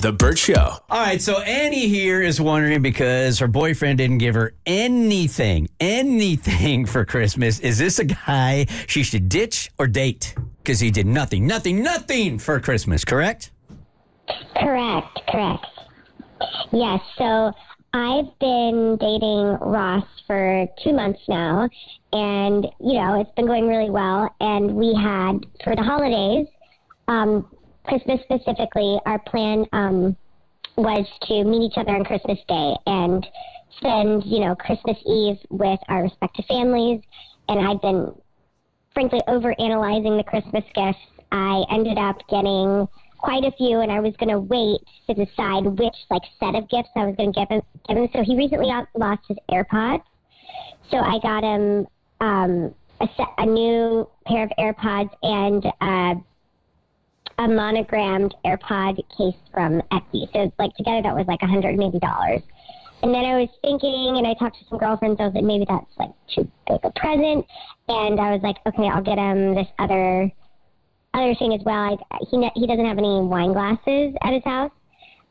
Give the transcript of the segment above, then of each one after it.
The Burt Show. All right, so Annie here is wondering because her boyfriend didn't give her anything, anything for Christmas. Is this a guy she should ditch or date? Because he did nothing, nothing, nothing for Christmas, correct? Correct, correct. Yes, so I've been dating Ross for two months now, and you know it's been going really well. And we had for the holidays, um, Christmas specifically, our plan um, was to meet each other on Christmas Day and spend you know Christmas Eve with our respective families. And I've been frankly over analyzing the Christmas gifts. I ended up getting quite a few, and I was going to wait to decide which like set of gifts I was going to give him, give him. So he recently lost his AirPods, so I got him um, a, set, a new pair of AirPods and uh, a monogrammed AirPod case from Etsy. So like together that was like a hundred maybe dollars. And then I was thinking, and I talked to some girlfriends. I was like, maybe that's like too big a present. And I was like, okay, I'll get him this other other thing as well, I, he he doesn't have any wine glasses at his house,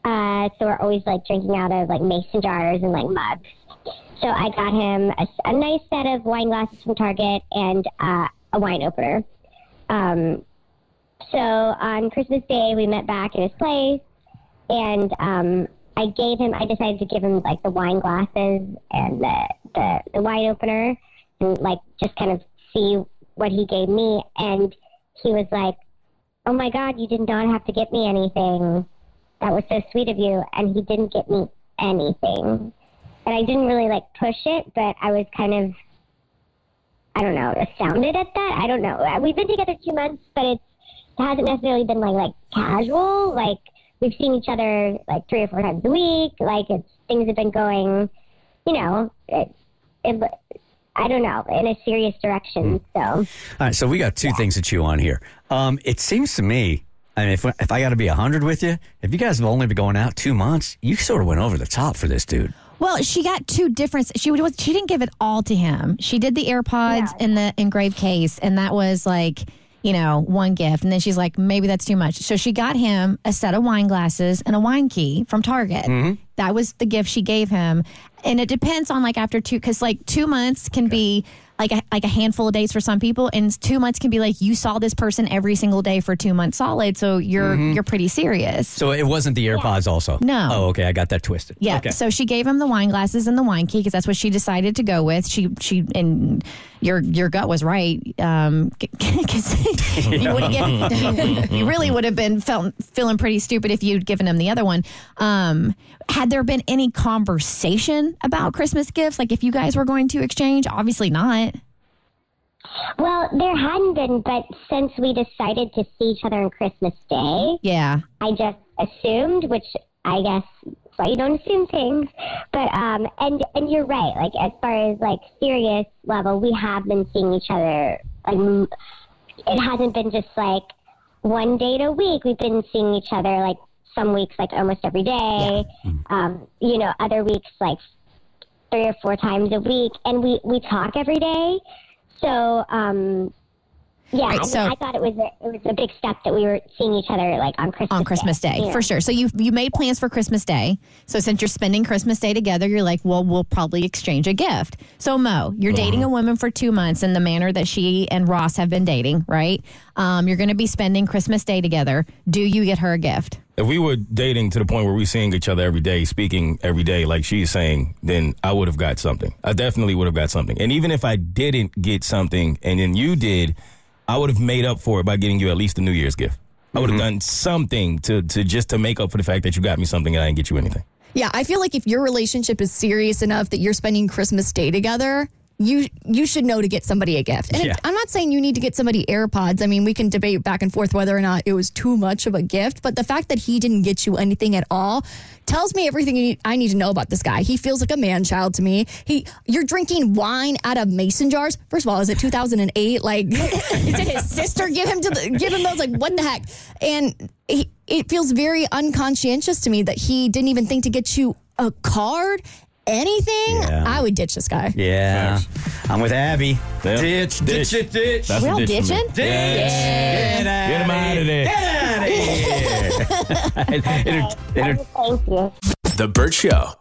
uh, so we're always like drinking out of like mason jars and like mugs. So I got him a, a nice set of wine glasses from Target and uh, a wine opener. Um, so on Christmas Day, we met back at his place, and um, I gave him. I decided to give him like the wine glasses and the the, the wine opener, and like just kind of see what he gave me and he was like, "Oh my God, you did not have to get me anything. That was so sweet of you." And he didn't get me anything, and I didn't really like push it, but I was kind of, I don't know, astounded at that. I don't know. We've been together two months, but it's it hasn't necessarily been like like casual. Like we've seen each other like three or four times a week. Like it's things have been going, you know. It, it, I don't know, in a serious direction. So, all right. So we got two yeah. things to chew on here. Um, it seems to me, I mean, if if I got to be hundred with you, if you guys have only been going out two months, you sort of went over the top for this dude. Well, she got two different. She was. She didn't give it all to him. She did the AirPods yeah. in the engraved case, and that was like you know, one gift. And then she's like, maybe that's too much. So she got him a set of wine glasses and a wine key from Target. Mm-hmm. That was the gift she gave him. And it depends on like after two, because like two months can okay. be like a, like a handful of days for some people, and two months can be like you saw this person every single day for two months solid, so you're mm-hmm. you're pretty serious. So it wasn't the AirPods, yeah. also. No. Oh, okay, I got that twisted. Yeah. Okay. So she gave him the wine glasses and the wine key because that's what she decided to go with. She she and your your gut was right um because you have you really would have been felt feeling pretty stupid if you'd given him the other one um had there been any conversation about christmas gifts like if you guys were going to exchange obviously not well, there hadn't been, but since we decided to see each other on Christmas Day, yeah, I just assumed, which I guess why you don't assume things. But um, and and you're right. Like as far as like serious level, we have been seeing each other. Like it hasn't been just like one date a week. We've been seeing each other like some weeks like almost every day. Yeah. Mm-hmm. Um, you know, other weeks like three or four times a week, and we we talk every day. So um, yeah, right, I, so, I thought it was a, it was a big step that we were seeing each other like on Christmas on Christmas Day, Day for sure. So you you made plans for Christmas Day. So since you're spending Christmas Day together, you're like, well, we'll probably exchange a gift. So Mo, you're uh-huh. dating a woman for two months in the manner that she and Ross have been dating, right? Um, you're going to be spending Christmas Day together. Do you get her a gift? If we were dating to the point where we're seeing each other every day, speaking every day, like she's saying, then I would have got something. I definitely would have got something. And even if I didn't get something, and then you did I would have made up for it by getting you at least a New Year's gift. I would have mm-hmm. done something to to just to make up for the fact that you got me something and I didn't get you anything. Yeah, I feel like if your relationship is serious enough that you're spending Christmas Day together, you you should know to get somebody a gift. And yeah. it, I'm not saying you need to get somebody AirPods. I mean, we can debate back and forth whether or not it was too much of a gift, but the fact that he didn't get you anything at all tells me everything need, I need to know about this guy. He feels like a man child to me. He, you're drinking wine out of mason jars. First of all, is it 2008? Like, did his sister give him to the, give him those? Like, what the heck? And he, it feels very unconscientious to me that he didn't even think to get you a card anything, yeah. I would ditch this guy. Yeah. I'm with Abby. Yep. Ditch, ditch, ditch, ditch. That's we all ditching? Ditch. Get, Get, out Get him out of there. Get out of here. Enter- enter- Thank you. The Burt Show.